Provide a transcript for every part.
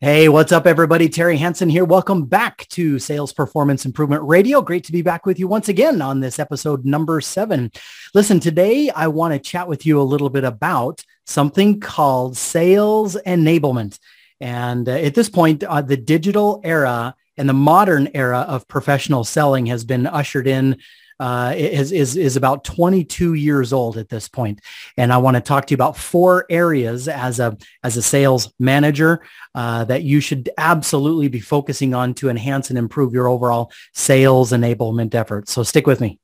Hey, what's up, everybody? Terry Hansen here. Welcome back to Sales Performance Improvement Radio. Great to be back with you once again on this episode number seven. Listen, today I want to chat with you a little bit about something called sales enablement. And uh, at this point, uh, the digital era and the modern era of professional selling has been ushered in uh, is, is, is about 22 years old at this point. And I want to talk to you about four areas as a, as a sales manager uh, that you should absolutely be focusing on to enhance and improve your overall sales enablement efforts. So stick with me.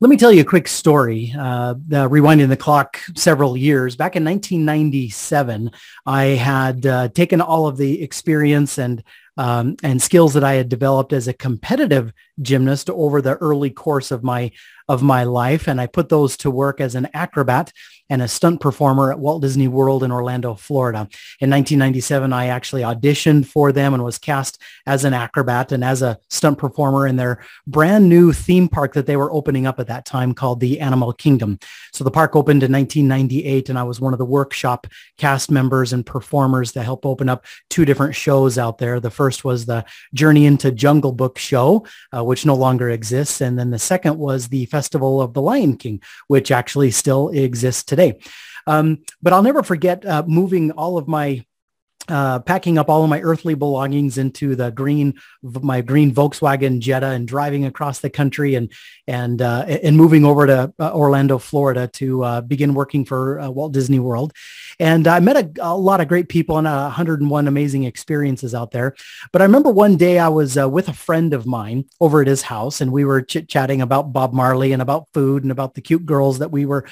Let me tell you a quick story. Uh, rewinding the clock several years, back in 1997, I had uh, taken all of the experience and um, and skills that I had developed as a competitive gymnast over the early course of my of my life, and I put those to work as an acrobat and a stunt performer at Walt Disney World in Orlando, Florida. In 1997, I actually auditioned for them and was cast as an acrobat and as a stunt performer in their brand new theme park that they were opening up at that time called the Animal Kingdom. So the park opened in 1998, and I was one of the workshop cast members and performers to help open up two different shows out there. The first was the Journey into Jungle Book show, uh, which no longer exists, and then the second was the Festival of the Lion King, which actually still exists today. Um, but I'll never forget uh, moving all of my uh, packing up all of my earthly belongings into the green, my green Volkswagen Jetta and driving across the country and, and, uh, and moving over to uh, Orlando, Florida to uh, begin working for uh, Walt Disney World. And I met a, a, lot of great people and 101 amazing experiences out there. But I remember one day I was uh, with a friend of mine over at his house and we were chit chatting about Bob Marley and about food and about the cute girls that we were,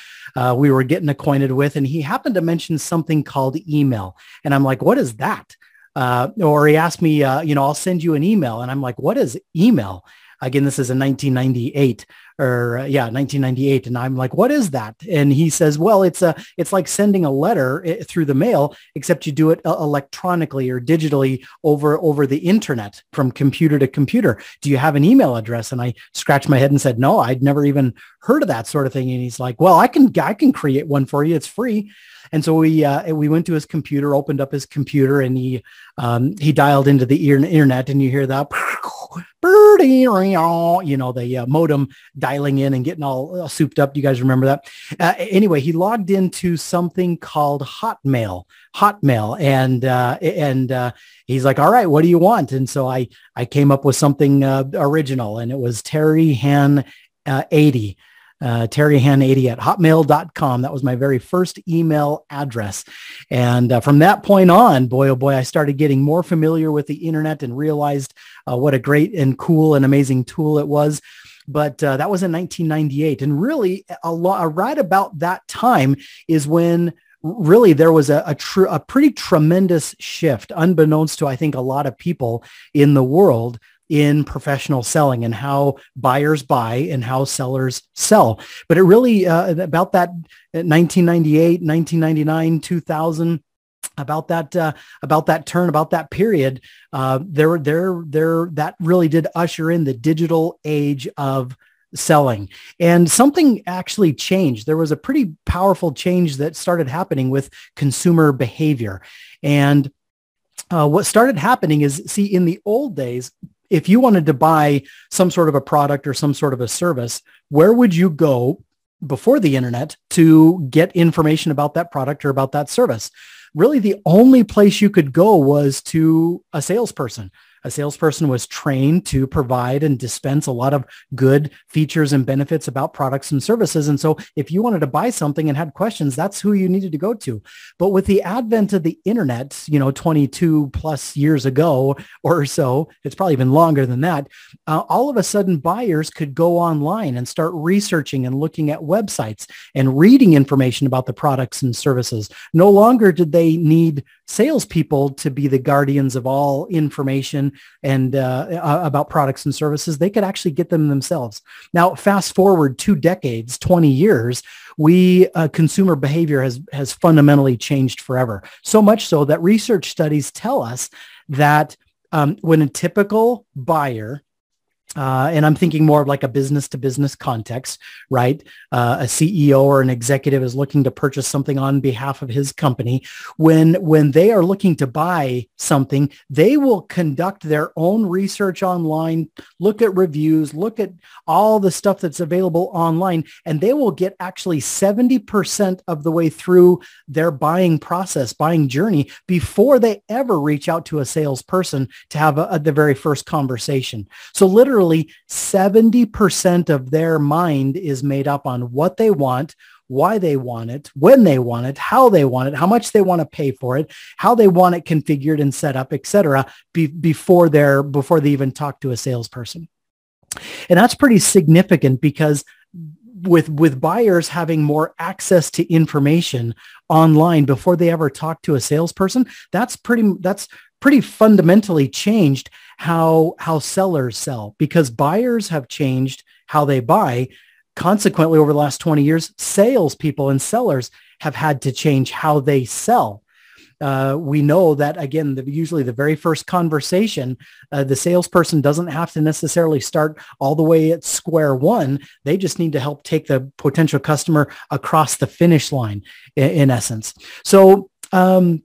we were getting acquainted with. And he happened to mention something called email. And I'm like, what is is that? Uh, or he asked me, uh, you know, I'll send you an email. And I'm like, what is email? Again, this is in 1998 or uh, yeah, 1998. And I'm like, what is that? And he says, well, it's a, it's like sending a letter eh, through the mail, except you do it uh, electronically or digitally over, over the internet from computer to computer. Do you have an email address? And I scratched my head and said, no, I'd never even heard of that sort of thing. And he's like, well, I can, I can create one for you. It's free. And so we uh, we went to his computer, opened up his computer, and he um, he dialed into the internet, and you hear that, you know, the uh, modem dialing in and getting all, all souped up. You guys remember that? Uh, anyway, he logged into something called Hotmail, Hotmail, and uh, and uh, he's like, "All right, what do you want?" And so I I came up with something uh, original, and it was Terry Han eighty uh, terryhan80 at hotmail.com. That was my very first email address. And uh, from that point on, boy, oh boy, I started getting more familiar with the internet and realized uh, what a great and cool and amazing tool it was. But uh, that was in 1998. And really, a lot, right about that time is when really there was a, a, tr- a pretty tremendous shift, unbeknownst to, I think, a lot of people in the world in professional selling and how buyers buy and how sellers sell. But it really uh, about that 1998, 1999, 2000 about that uh, about that turn about that period uh, there there there that really did usher in the digital age of selling. And something actually changed. There was a pretty powerful change that started happening with consumer behavior. And uh, what started happening is see in the old days if you wanted to buy some sort of a product or some sort of a service, where would you go before the internet to get information about that product or about that service? Really, the only place you could go was to a salesperson a salesperson was trained to provide and dispense a lot of good features and benefits about products and services. And so if you wanted to buy something and had questions, that's who you needed to go to. But with the advent of the internet, you know, 22 plus years ago or so, it's probably even longer than that, uh, all of a sudden buyers could go online and start researching and looking at websites and reading information about the products and services. No longer did they need salespeople to be the guardians of all information and uh, about products and services. They could actually get them themselves. Now, fast forward two decades, 20 years, we uh, consumer behavior has has fundamentally changed forever. So much so that research studies tell us that um, when a typical buyer uh, and I'm thinking more of like a business to business context, right? Uh, a CEO or an executive is looking to purchase something on behalf of his company. When when they are looking to buy something, they will conduct their own research online, look at reviews, look at all the stuff that's available online, and they will get actually 70% of the way through their buying process, buying journey before they ever reach out to a salesperson to have a, a, the very first conversation. So literally literally 70% of their mind is made up on what they want, why they want it, when they want it, how they want it, how much they want to pay for it, how they want it configured and set up, etc. Be, before they're before they even talk to a salesperson. And that's pretty significant because with with buyers having more access to information online before they ever talk to a salesperson, that's pretty that's pretty fundamentally changed how how sellers sell because buyers have changed how they buy. Consequently, over the last 20 years, salespeople and sellers have had to change how they sell. Uh, we know that again, the, usually the very first conversation, uh, the salesperson doesn't have to necessarily start all the way at square one. They just need to help take the potential customer across the finish line, in, in essence. So um,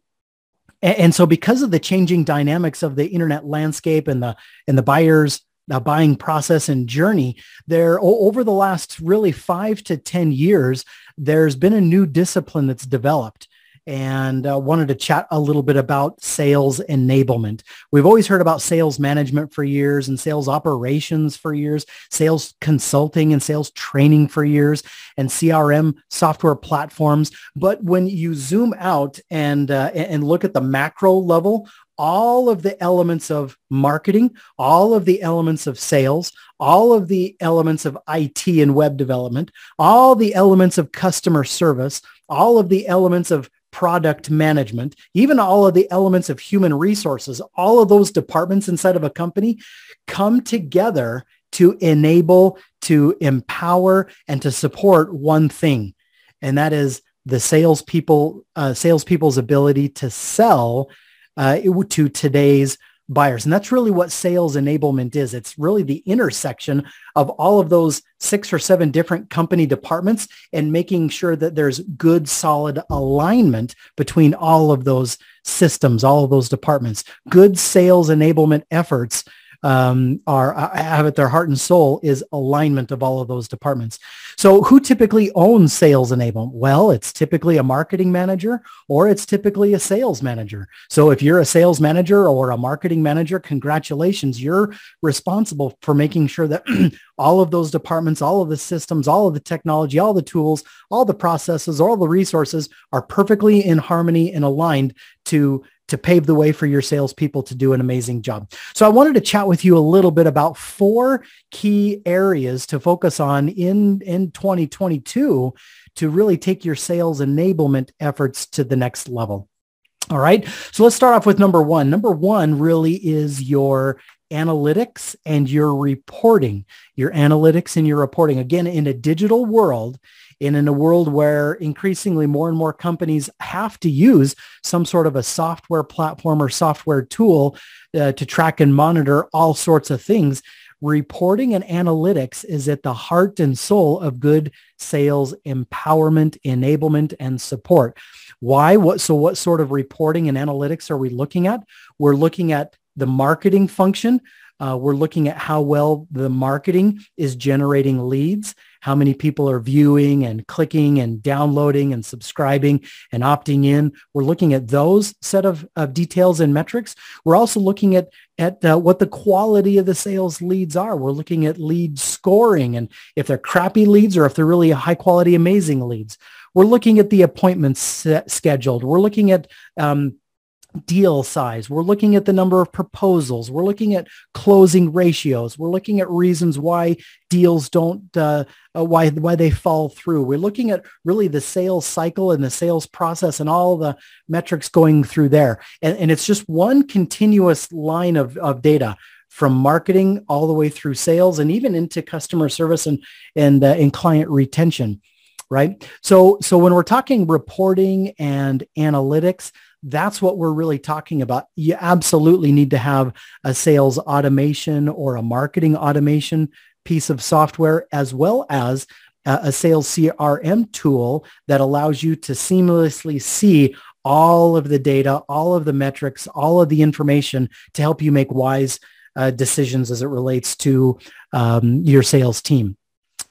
and, and so because of the changing dynamics of the internet landscape and the and the buyers the buying process and journey there over the last really five to 10 years, there's been a new discipline that's developed and uh, wanted to chat a little bit about sales enablement. We've always heard about sales management for years and sales operations for years, sales consulting and sales training for years, and CRM software platforms. But when you zoom out and uh, and look at the macro level, all of the elements of marketing, all of the elements of sales, all of the elements of IT and web development, all the elements of customer service, all of the elements of product management, even all of the elements of human resources, all of those departments inside of a company come together to enable, to empower, and to support one thing. And that is the salespeople, uh, salespeople's ability to sell uh, to today's buyers. And that's really what sales enablement is. It's really the intersection of all of those six or seven different company departments and making sure that there's good, solid alignment between all of those systems, all of those departments. Good sales enablement efforts um, are uh, have at their heart and soul is alignment of all of those departments. So who typically owns sales enablement? Well, it's typically a marketing manager or it's typically a sales manager. So if you're a sales manager or a marketing manager, congratulations, you're responsible for making sure that all of those departments, all of the systems, all of the technology, all the tools, all the processes, all the resources are perfectly in harmony and aligned to to pave the way for your salespeople to do an amazing job. So I wanted to chat with you a little bit about four key areas to focus on in, in 2022 to really take your sales enablement efforts to the next level. All right. So let's start off with number one. Number one really is your analytics and your reporting, your analytics and your reporting. Again, in a digital world, and in a world where increasingly more and more companies have to use some sort of a software platform or software tool uh, to track and monitor all sorts of things, reporting and analytics is at the heart and soul of good sales empowerment, enablement, and support. Why? What? So what sort of reporting and analytics are we looking at? We're looking at the marketing function. Uh, we're looking at how well the marketing is generating leads how many people are viewing and clicking and downloading and subscribing and opting in. We're looking at those set of, of details and metrics. We're also looking at, at uh, what the quality of the sales leads are. We're looking at lead scoring and if they're crappy leads or if they're really high quality, amazing leads. We're looking at the appointments scheduled. We're looking at um, deal size. We're looking at the number of proposals. We're looking at closing ratios. We're looking at reasons why deals don't, uh, uh, why, why they fall through. We're looking at really the sales cycle and the sales process and all the metrics going through there. And, and it's just one continuous line of, of data from marketing all the way through sales and even into customer service and, and, uh, and client retention right? So, so when we're talking reporting and analytics, that's what we're really talking about. You absolutely need to have a sales automation or a marketing automation piece of software as well as a sales CRM tool that allows you to seamlessly see all of the data, all of the metrics, all of the information to help you make wise uh, decisions as it relates to um, your sales team.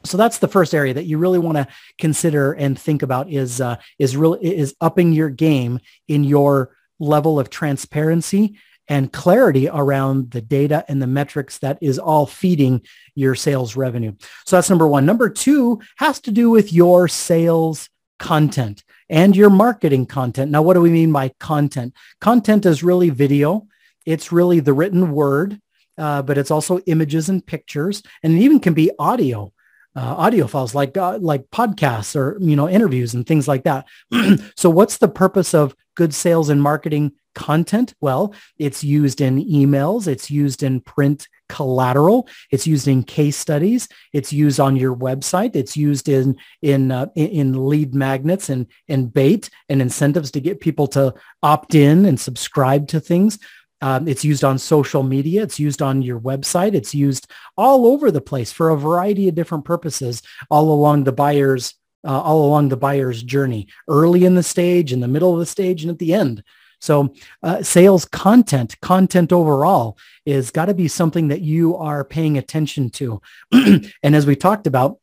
So that's the first area that you really want to consider and think about is uh, is really is upping your game in your level of transparency and clarity around the data and the metrics that is all feeding your sales revenue. So that's number one. Number two has to do with your sales content and your marketing content. Now, what do we mean by content? Content is really video. It's really the written word, uh, but it's also images and pictures, and it even can be audio uh, audio files like uh, like podcasts or you know interviews and things like that. so what's the purpose of good sales and marketing content? Well, it's used in emails, it's used in print collateral, it's used in case studies, it's used on your website, it's used in in uh, in lead magnets and and bait and incentives to get people to opt in and subscribe to things. Um, it's used on social media. It's used on your website. It's used all over the place for a variety of different purposes all along the buyer's uh, all along the buyer's journey, early in the stage, in the middle of the stage, and at the end. So uh, sales content, content overall is got to be something that you are paying attention to. and as we talked about,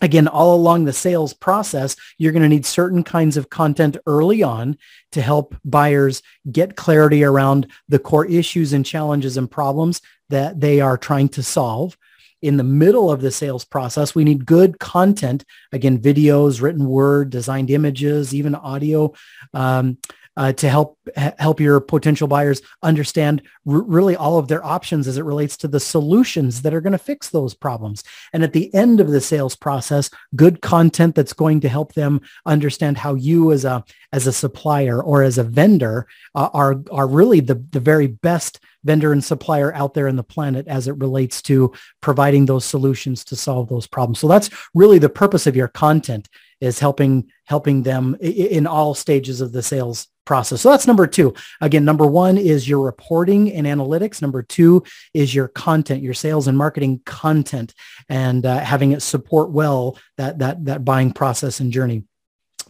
again, all along the sales process, you're going to need certain kinds of content early on to help buyers get clarity around the core issues and challenges and problems that they are trying to solve. In the middle of the sales process, we need good content, again, videos, written word, designed images, even audio, um, uh, to help help your potential buyers understand r- really all of their options as it relates to the solutions that are going to fix those problems. And at the end of the sales process, good content that's going to help them understand how you as a as a supplier or as a vendor uh, are are really the the very best vendor and supplier out there in the planet as it relates to providing those solutions to solve those problems. So that's really the purpose of your content is helping helping them in all stages of the sales process. So that's number two. Again, number one is your reporting and analytics. Number two is your content, your sales and marketing content, and uh, having it support well that that that buying process and journey.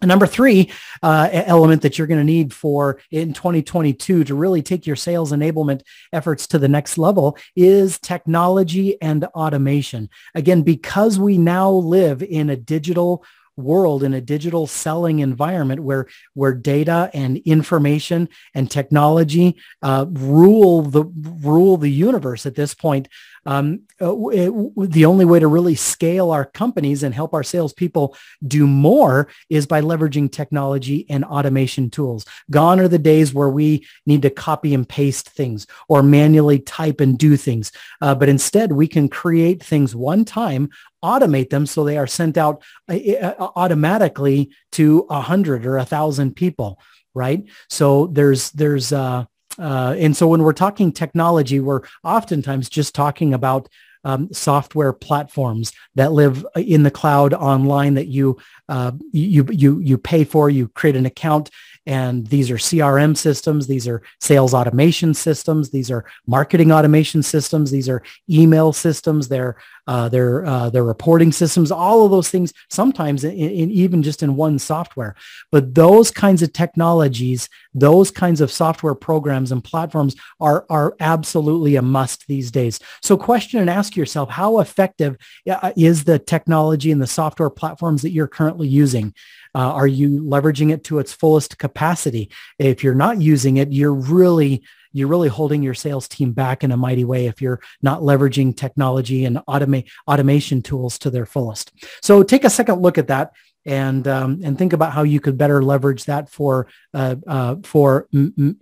And number three uh, element that you're going to need for in 2022 to really take your sales enablement efforts to the next level is technology and automation. Again, because we now live in a digital world in a digital selling environment where where data and information and technology uh, rule the rule the universe at this point um, uh, it, the only way to really scale our companies and help our salespeople do more is by leveraging technology and automation tools. Gone are the days where we need to copy and paste things or manually type and do things. Uh, but instead, we can create things one time, automate them so they are sent out uh, uh automatically to a hundred or a thousand people right so there's there's uh uh, and so when we're talking technology, we're oftentimes just talking about um, software platforms that live in the cloud online that you, uh, you, you, you pay for, you create an account and these are CRM systems. These are sales automation systems. These are marketing automation systems. These are email systems. They're, uh, they're, uh, they're reporting systems, all of those things, sometimes in, in, even just in one software. But those kinds of technologies, those kinds of software programs and platforms are, are absolutely a must these days. So question and ask yourself, how effective uh, is the technology and the software platforms that you're currently using? Uh, are you leveraging it to its fullest capacity? If you're not using it, you're really you're really holding your sales team back in a mighty way if you're not leveraging technology and automate automation tools to their fullest. So take a second look at that and um, and think about how you could better leverage that for uh, uh, for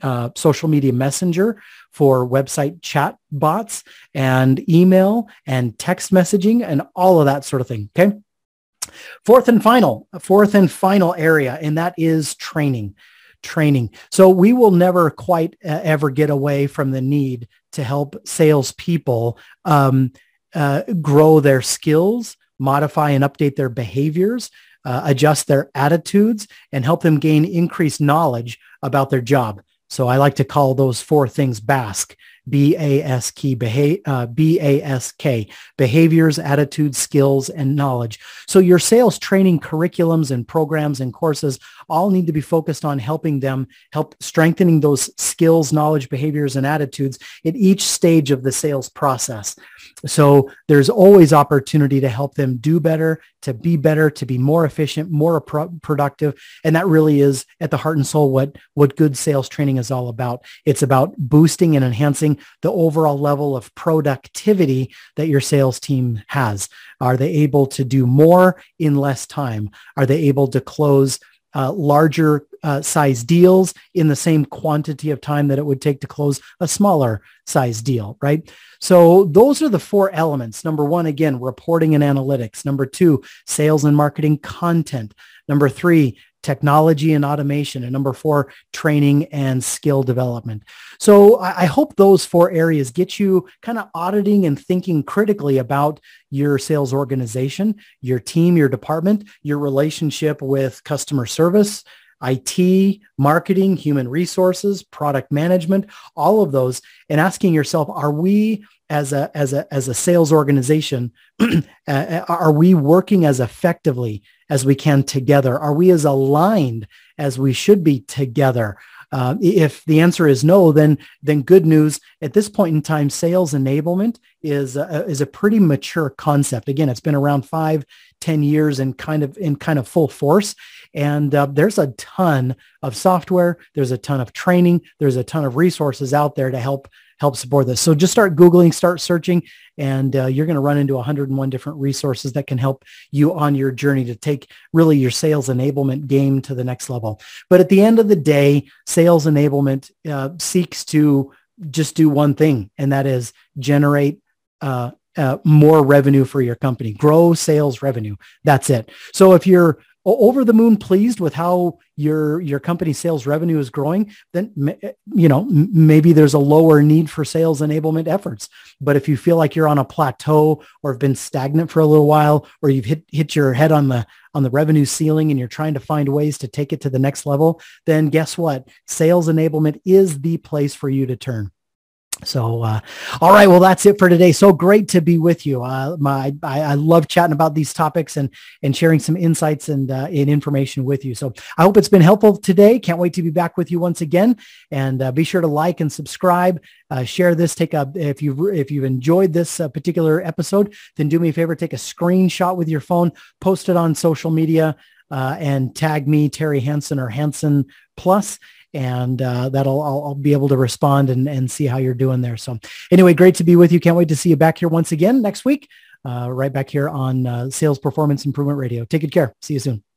uh, social media messenger, for website chat bots, and email and text messaging, and all of that sort of thing. Okay. Fourth and final, fourth and final area, and that is training. Training. So we will never quite uh, ever get away from the need to help salespeople um, uh, grow their skills, modify and update their behaviors, uh, adjust their attitudes and help them gain increased knowledge about their job. So I like to call those four things BASK. B-A-S-K, beha- uh, B-A-S-K, behaviors, attitudes, skills, and knowledge. So your sales training curriculums and programs and courses all need to be focused on helping them help strengthening those skills, knowledge, behaviors, and attitudes at each stage of the sales process. So there's always opportunity to help them do better, to be better, to be more efficient, more pro- productive. And that really is at the heart and soul what, what good sales training is all about. It's about boosting and enhancing the overall level of productivity that your sales team has. Are they able to do more in less time? Are they able to close uh, larger uh, size deals in the same quantity of time that it would take to close a smaller size deal, right? So those are the four elements. Number one, again, reporting and analytics. Number two, sales and marketing content. Number three, technology and automation. And number four, training and skill development. So I, hope those four areas get you kind of auditing and thinking critically about your sales organization, your team, your department, your relationship with customer service, IT, marketing, human resources, product management, all of those, and asking yourself, are we as a as a as a sales organization, are we working as effectively as we can together? Are we as aligned as we should be together? Uh, if the answer is no, then then good news. At this point in time, sales enablement is a, is a pretty mature concept. Again, it's been around five, ten years and kind of in kind of full force. And uh, there's a ton of software. There's a ton of training. There's a ton of resources out there to help help support this. So just start Googling, start searching, and uh, you're going to run into 101 different resources that can help you on your journey to take really your sales enablement game to the next level. But at the end of the day, sales enablement uh, seeks to just do one thing, and that is generate uh, uh, more revenue for your company, grow sales revenue. That's it. So if you're over the moon pleased with how your your company sales revenue is growing then you know maybe there's a lower need for sales enablement efforts but if you feel like you're on a plateau or have been stagnant for a little while or you've hit hit your head on the on the revenue ceiling and you're trying to find ways to take it to the next level then guess what sales enablement is the place for you to turn so, uh, all right. Well, that's it for today. So great to be with you. Uh, my, I, I, love chatting about these topics and, and sharing some insights and, uh, and information with you. So I hope it's been helpful today. Can't wait to be back with you once again. And uh, be sure to like and subscribe. Uh, share this. Take a if you if you've enjoyed this uh, particular episode, then do me a favor. Take a screenshot with your phone. Post it on social media. and tag me, Terry Hansen or Hansen Plus, and uh, that'll I'll, I'll, be able to respond and, and see how you're doing there. So anyway, great to be with you. Can't wait to see you back here once again next week, uh, right back here on uh, Sales Performance Improvement Radio. Take good care. See you soon.